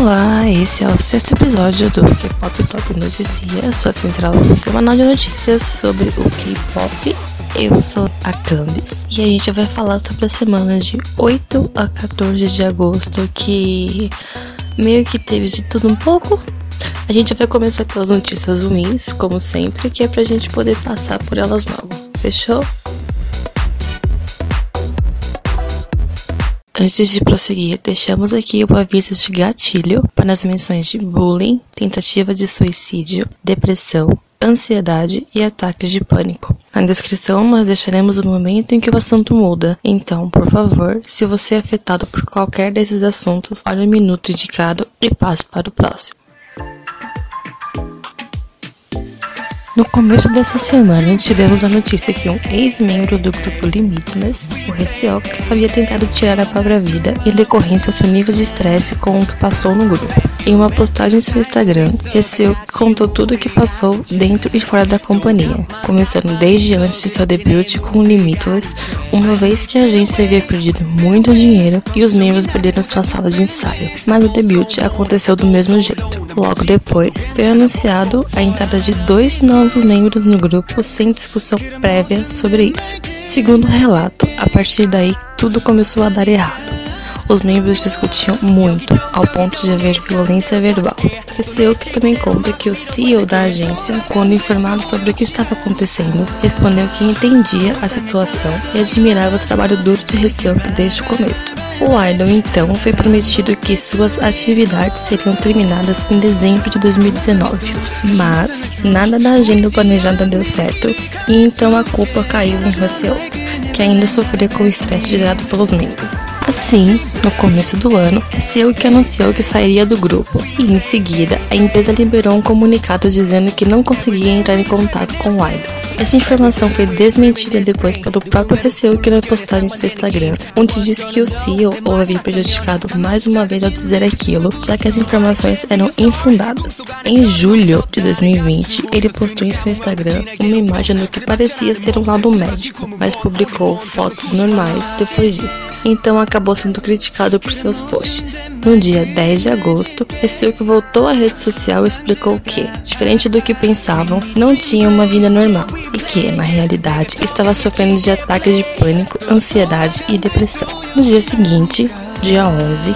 Olá, esse é o sexto episódio do K-Pop Top Notícias, sua central semanal de notícias sobre o K-Pop. Eu sou a Candice e a gente vai falar sobre a semana de 8 a 14 de agosto, que meio que teve de tudo um pouco. A gente vai começar pelas notícias ruins, como sempre, que é pra gente poder passar por elas logo. Fechou? Antes de prosseguir, deixamos aqui o aviso de gatilho para as menções de bullying, tentativa de suicídio, depressão, ansiedade e ataques de pânico. Na descrição nós deixaremos o momento em que o assunto muda. Então, por favor, se você é afetado por qualquer desses assuntos, olhe o minuto indicado e passe para o próximo. No começo dessa semana, tivemos a notícia que um ex-membro do grupo Limitless, o Receok, havia tentado tirar a própria vida em decorrência ao seu nível de estresse com o que passou no grupo. Em uma postagem em seu Instagram, Receok contou tudo o que passou dentro e fora da companhia, começando desde antes de seu debut com o Limitless, uma vez que a agência havia perdido muito dinheiro e os membros perderam sua sala de ensaio, mas o debut aconteceu do mesmo jeito. Logo depois, foi anunciado a entrada de dois novos novos membros no grupo sem discussão prévia sobre isso. Segundo o relato, a partir daí tudo começou a dar errado. Os membros discutiam muito, ao ponto de haver violência verbal. Que também conta que o CEO da agência, quando informado sobre o que estava acontecendo, respondeu que entendia a situação e admirava o trabalho duro de Receio desde o começo. O idol então foi prometido que suas atividades seriam terminadas em dezembro de 2019, mas nada da agenda planejada deu certo e então a culpa caiu em Receio que ainda sofria com o estresse gerado pelos membros. Assim, no começo do ano, Seu que anunciou que sairia do grupo, e em seguida a empresa liberou um comunicado dizendo que não conseguia entrar em contato com o idol. Essa informação foi desmentida depois pelo próprio que na postagem do seu Instagram, onde diz que o CEO havia prejudicado mais uma vez ao dizer aquilo, já que as informações eram infundadas. Em julho de 2020, ele postou em seu Instagram uma imagem do que parecia ser um lado médico, mas publicou fotos normais depois disso. Então acabou sendo criticado por seus posts. No dia 10 de agosto, que voltou à rede social e explicou que, diferente do que pensavam, não tinha uma vida normal e que, na realidade, estava sofrendo de ataques de pânico, ansiedade e depressão. No dia seguinte, dia 11,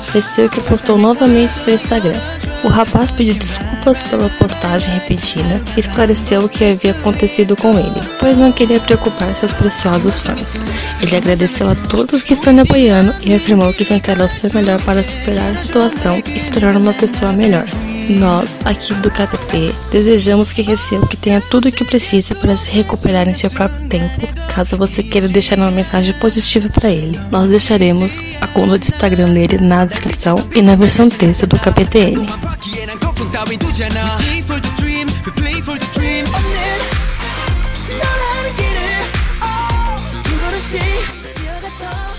que postou novamente seu Instagram. O rapaz pediu desculpas pela postagem repentina e esclareceu o que havia acontecido com ele, pois não queria preocupar seus preciosos fãs. Ele agradeceu a todos que estão lhe apoiando e afirmou que tentará o seu melhor para superar a situação e se tornar uma pessoa melhor. Nós, aqui do KTP, desejamos que que tenha tudo o que precisa para se recuperar em seu próprio tempo, caso você queira deixar uma mensagem positiva para ele. Nós deixaremos a conta do Instagram dele na descrição e na versão texto do KPTN.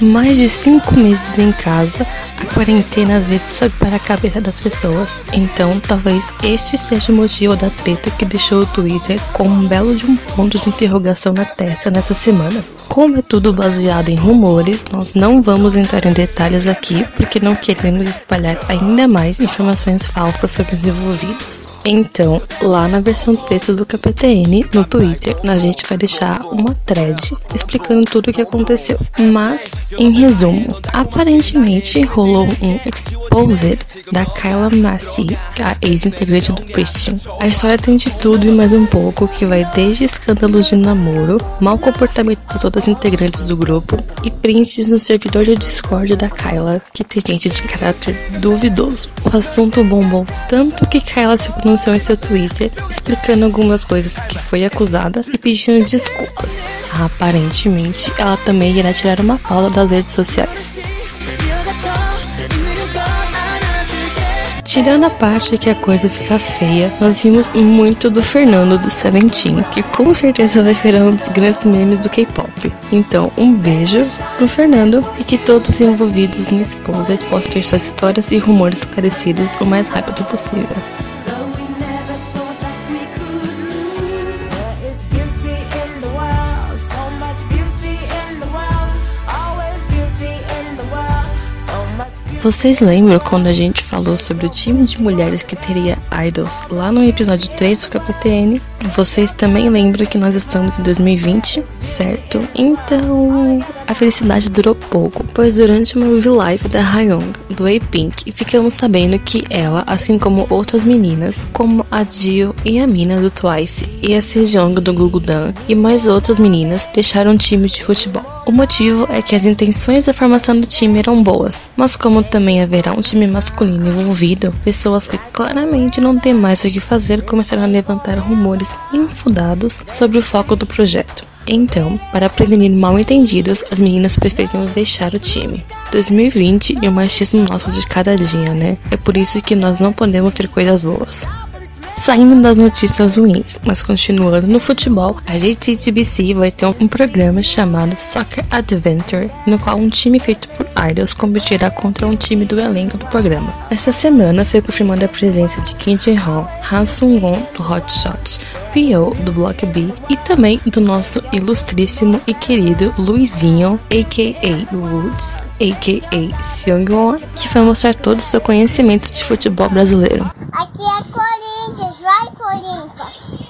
Mais de cinco meses em casa, quarentena às vezes sobe para a cabeça das pessoas. Então, talvez este seja o motivo da treta que deixou o Twitter com um belo de um ponto de interrogação na testa nessa semana. Como é tudo baseado em rumores, nós não vamos entrar em detalhes aqui porque não queremos espalhar ainda mais informações falsas sobre os envolvidos. Então, lá na versão texto do KPTN, no Twitter, a gente vai deixar uma thread explicando tudo o que aconteceu. Mas, em resumo, aparentemente rolou um exposed da Kyla Massey, a ex-integrante do Christian. A história tem de tudo e mais um pouco, que vai desde escândalos de namoro, mau comportamento de todas as integrantes do grupo e prints no servidor de Discord da Kyla, que tem gente de caráter duvidoso. O assunto bombou tanto que Kyla se pronunciou em seu Twitter explicando algumas coisas que foi acusada e pedindo desculpas. Aparentemente, ela também irá tirar uma pausa das redes sociais. Tirando a parte que a coisa fica feia, nós vimos muito do Fernando do Seventeen, que com certeza vai virar um dos grandes memes do K-pop. Então, um beijo pro Fernando e que todos os envolvidos no Exposed possam ter suas histórias e rumores esclarecidos o mais rápido possível. Vocês lembram quando a gente falou sobre o time de mulheres que teria idols lá no episódio 3 do KPTN? Vocês também lembram que nós estamos em 2020, certo? Então, a felicidade durou pouco, pois durante uma review live da Hyung, do A-Pink, ficamos sabendo que ela, assim como outras meninas, como a Jill e a Mina do Twice, e a Sejong do Google Dan, e mais outras meninas, deixaram o time de futebol. O motivo é que as intenções da formação do time eram boas, mas como também haverá um time masculino envolvido, pessoas que claramente não têm mais o que fazer começaram a levantar rumores infundados sobre o foco do projeto. Então, para prevenir mal entendidos, as meninas preferiram deixar o time. 2020 e o machismo nosso de cada dia, né? É por isso que nós não podemos ter coisas boas. Saindo das notícias ruins, mas continuando no futebol, a JTBC vai ter um programa chamado Soccer Adventure, no qual um time feito por idols competirá contra um time do elenco do programa. Essa semana foi confirmada a presença de Kim Jae-ho, Han Sung-won do Hot Shots, P.O. do Block B e também do nosso ilustríssimo e querido Luizinho, a.k.a. Woods, a.k.a. Seung-won, que vai mostrar todo o seu conhecimento de futebol brasileiro. Aqui é Corinthians, vai Corinthians!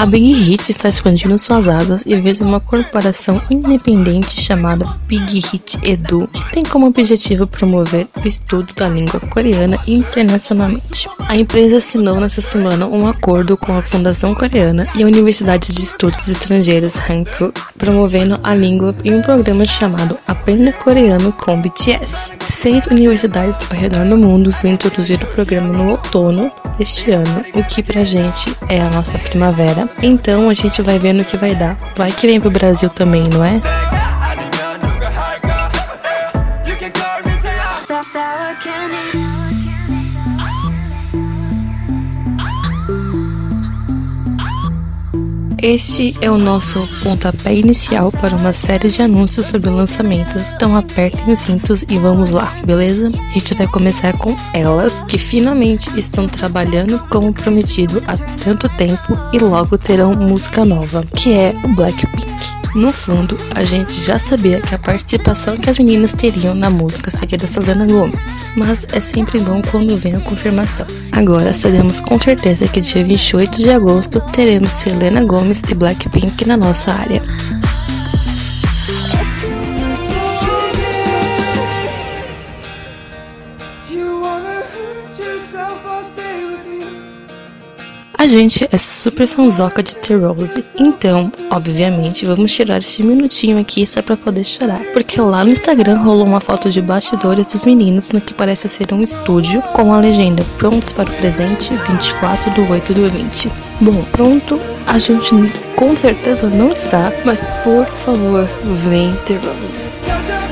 A Big Hit está expandindo suas asas e vê uma corporação independente chamada Big Hit Edu, que tem como objetivo promover o estudo da língua coreana internacionalmente. A empresa assinou nessa semana um acordo com a Fundação Coreana e a Universidade de Estudos Estrangeiros Hankook, promovendo a língua em um programa chamado Aprenda Coreano com BTS. Seis universidades ao redor do mundo vão introduzir o programa no outono deste ano, o que pra gente é a nossa primavera. Então a gente vai ver no que vai dar. Vai que vem pro Brasil também, não é? Este é o nosso pontapé inicial para uma série de anúncios sobre lançamentos. Então apertem os cintos e vamos lá, beleza? A gente vai começar com elas, que finalmente estão trabalhando como prometido há tanto tempo e logo terão música nova, que é o Blackpink. No fundo, a gente já sabia que a participação que as meninas teriam na música seria da Selena Gomez, mas é sempre bom quando vem a confirmação. Agora sabemos com certeza que dia 28 de agosto teremos Selena Gomez e Blackpink na nossa área. Gente é super fanzoca de The Rose, então, obviamente, vamos tirar este minutinho aqui só pra poder chorar, porque lá no Instagram rolou uma foto de bastidores dos meninos no que parece ser um estúdio com a legenda Prontos para o presente 24 do 8 do 20. Bom, pronto, a gente com certeza não está, mas por favor, vem The Rose.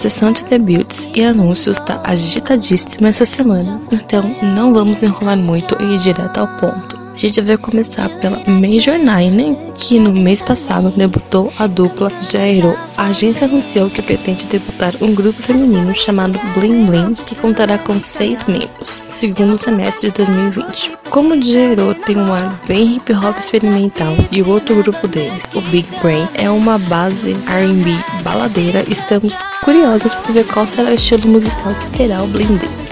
Sessão de debuts e anúncios está agitadíssima essa semana, então não vamos enrolar muito e ir direto ao ponto. A gente vai começar pela Major Nine, que no mês passado debutou a dupla Jairo. A agência anunciou que pretende debutar um grupo feminino chamado Bling Bling, que contará com seis membros, no segundo semestre de 2020. Como Jairo tem um ar bem hip hop experimental e o outro grupo deles, o Big Brain, é uma base R&B baladeira, estamos curiosos por ver qual será o estilo musical que terá o Bling Bling.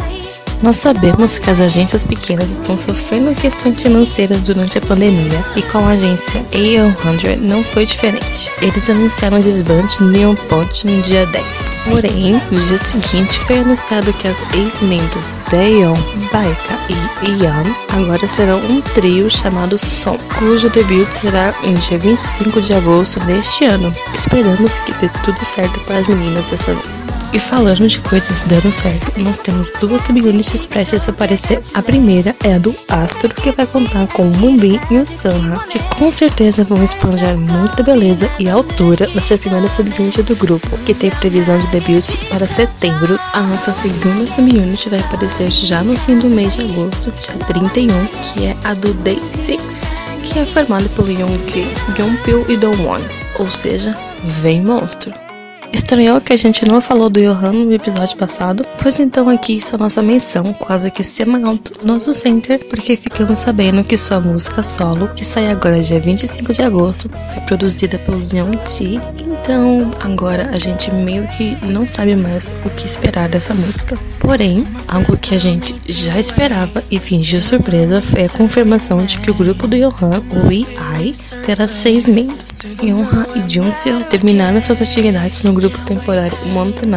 Nós sabemos que as agências pequenas estão sofrendo questões financeiras durante a pandemia e com a agência A100 não foi diferente. Eles anunciaram o desbande Neon Punch no dia 10. Porém, no dia seguinte foi anunciado que as ex-membros Daeon, Baika e Ian agora serão um trio chamado Som, cujo debut será em dia 25 de agosto deste ano. Esperamos que dê tudo certo para as meninas dessa vez. E falando de coisas dando certo, nós temos duas subunidades prestes a aparecer. A primeira é a do Astro, que vai contar com o Moonbin e o Sanha, que com certeza vão esponjar muita beleza e altura nessa primeira subunit do grupo, que tem previsão de debut para setembro. A nossa segunda subunit vai aparecer já no fim do mês de agosto, dia 31, que é a do Day 6 que é formado pelo Youngki, Gyeongpil e Dongwon, ou seja, vem monstro. Estranhou que a gente não falou do Johan no episódio passado, pois então aqui está nossa menção quase que semanal do nosso center, porque ficamos sabendo que sua música solo, que sai agora dia 25 de agosto, foi produzida pelo Young T. Então agora a gente meio que não sabe mais o que esperar dessa música. Porém, algo que a gente já esperava e fingiu surpresa foi a confirmação de que o grupo do Johan, o EI, terá seis membros. Yonha e Junseo terminaram suas atividades no grupo temporário Mountain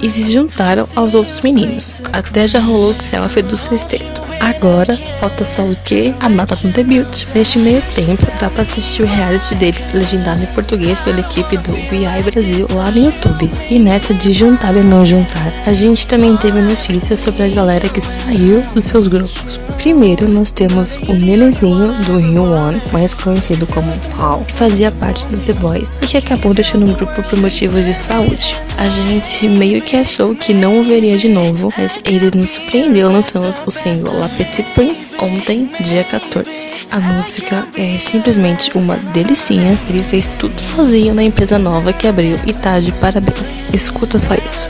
e se juntaram aos outros meninos. Até já rolou o selfie do sexteto. Agora, falta só o que? A data do debut. Neste meio tempo, dá pra assistir o reality deles legendado em português pela equipe do VI Brasil lá no YouTube. E nessa de juntar e não juntar, a gente também teve notícias sobre a galera que saiu dos seus grupos. Primeiro, nós temos o Nenezinho do Rio One, mais conhecido como Paul, fazia parte do The Boys e que acabou deixando o grupo por motivos de saúde. A gente meio que achou que não o veria de novo, mas ele nos surpreendeu lançando o single Prince ontem, dia 14. A música é simplesmente uma delicinha, ele fez tudo sozinho na empresa nova que abriu e tá de parabéns. Escuta só isso.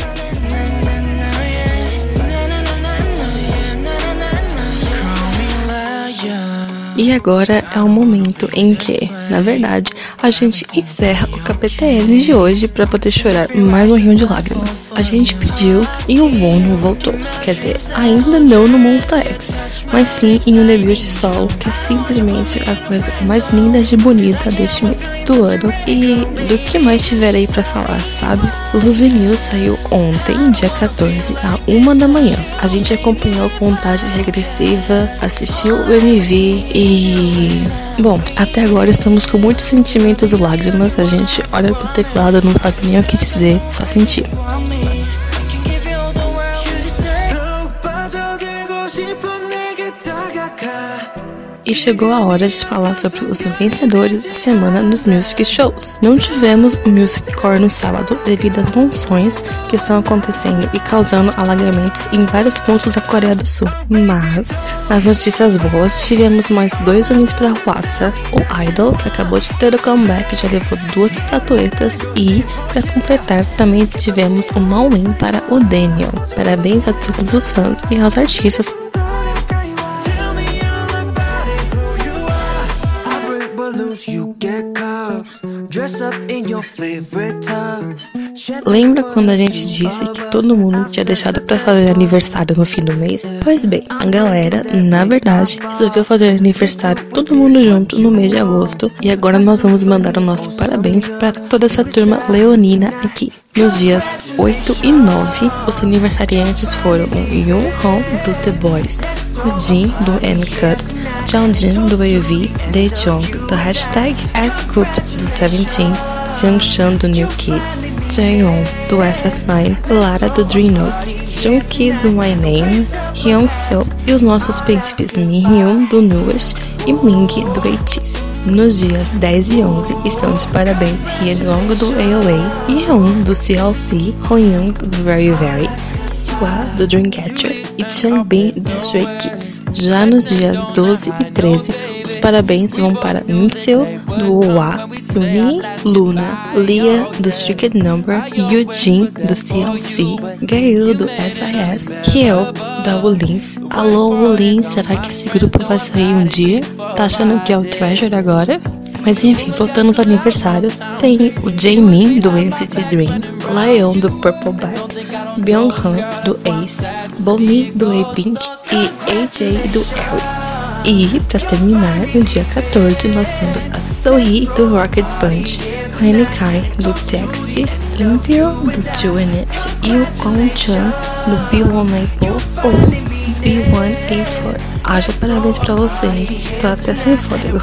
E agora é o momento em que, na verdade, a gente encerra o KPTN de hoje para poder chorar mais um rio de lágrimas. A gente pediu e o Von não voltou. Quer dizer, ainda não no Monster X, mas sim em um debut solo que é simplesmente a coisa mais linda de bonita deste mês, do ano e do que mais tiver aí para falar, sabe? Luzy News saiu ontem, dia 14, a uma da manhã. A gente acompanhou a contagem regressiva, assistiu o MV e. Bom, até agora estamos com muitos sentimentos e lágrimas. A gente olha pro teclado, não sabe nem o que dizer, só sentir. E chegou a hora de falar sobre os vencedores da semana nos Music Shows. Não tivemos o Music Core no sábado devido às monções que estão acontecendo e causando alagramentos em vários pontos da Coreia do Sul. Mas, nas notícias boas, tivemos mais dois homens para a ruaça. O Idol, que acabou de ter o comeback, já levou duas estatuetas e, para completar, também tivemos uma win para o Daniel. Parabéns a todos os fãs e aos artistas Lembra quando a gente disse que todo mundo tinha deixado para fazer aniversário no fim do mês? Pois bem, a galera, na verdade, resolveu fazer aniversário todo mundo junto no mês de agosto e agora nós vamos mandar o nosso parabéns para toda essa turma leonina aqui. Nos dias 8 e 9, os aniversariantes foram o Yoon Hong do The Boys, Jin do N-Cuts, Jeonjin do AV, Daejeong do Hashtag S-Scoop do Seventeen, Seung-chan do New Kid, Jaeyoung do SF9, Lara do Dream Note, Junki do My Name, Hyun-seo e os nossos príncipes Min-hyun do Newest e Ming do ATEEZ. Nos dias 10 e 11 estão de parabéns Hyedong do AOA, Yeon do CLC, Hoyoung do Very Very, Sua do Dreamcatcher e Changbin do Stray Kids. Já nos dias 12 e 13, os parabéns vão para Minseo do OA, Sumi, Luna, Lia do Strict Number, Yujin do CLC, Gail do SIS, Hyeo da Wulins. Alô Wulins, será que esse grupo vai sair um dia? Tá achando que é o Treasure agora? Mas enfim, voltando aos aniversários, tem o Jaemin do NCT Dream, Lion do Purple Back, Byung-hun do Ace, Bomi do A-Pink e AJ do Aries. E, para terminar, no dia 14 nós temos a Sohee do Rocket Punch, Rene Kai do Text, Imperial do Doing It e o Kong Chan do B1 Maple ou B1A4. Haja parabéns pra você, hein? Tô até sem fôlego.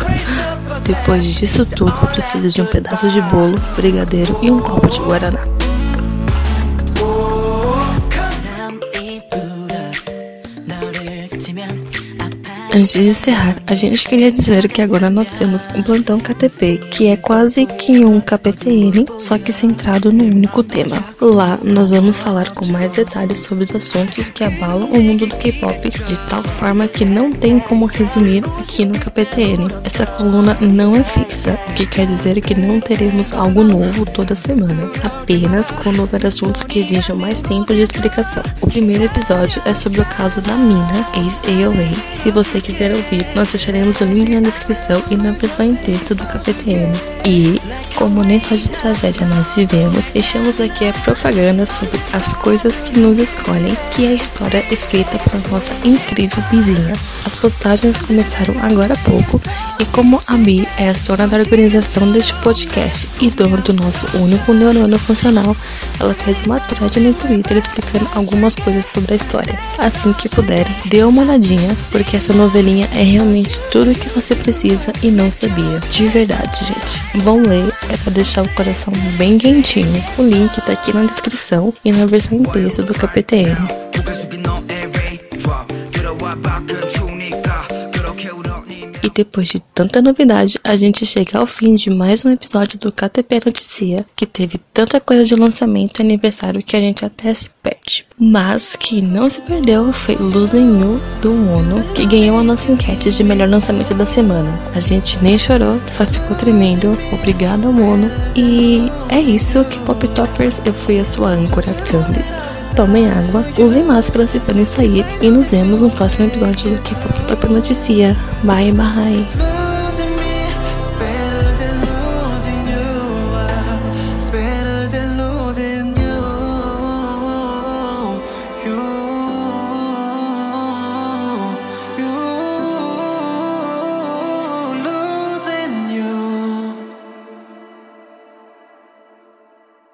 Depois disso tudo, preciso de um pedaço de bolo, brigadeiro e um copo de guaraná. Antes de encerrar, a gente queria dizer que agora nós temos um plantão KTP, que é quase que um KPTN, só que centrado num único tema. Lá nós vamos falar com mais detalhes sobre os assuntos que abalam o mundo do K-pop de tal forma que não tem como resumir aqui no KPTN. Essa coluna não é fixa, o que quer dizer que não teremos algo novo toda semana, apenas quando houver assuntos que exijam mais tempo de explicação. O primeiro episódio é sobre o caso da Mina, ex-AOA. Se você quiser ouvir, nós deixaremos o link na descrição e na versão em texto do KPTN. E, como nem só de tragédia nós vivemos, deixamos aqui a propaganda sobre as coisas que nos escolhem, que é a história escrita pela nossa incrível vizinha. As postagens começaram agora há pouco e como a Mi é a dona da organização deste podcast e dona do nosso único neurônio funcional, ela fez uma thread no Twitter explicando algumas coisas sobre a história. Assim que puderem, dê uma olhadinha, porque essa novela novelinha é realmente tudo o que você precisa e não sabia. De verdade, gente. Vão ler, é para deixar o coração bem quentinho. O link tá aqui na descrição e na versão em texto do KPTN. Depois de tanta novidade, a gente chega ao fim de mais um episódio do KTP Noticia, que teve tanta coisa de lançamento e aniversário que a gente até se perde. Mas que não se perdeu foi Losing You do Mono, que ganhou a nossa enquete de melhor lançamento da semana. A gente nem chorou, só ficou tremendo. Obrigado ao Mono. E é isso que Pop Toppers, eu fui a sua âncora, Candice tomem água, usem máscara se forem sair e nos vemos no próximo episódio do K-Pop Top Noticia. Bye, bye!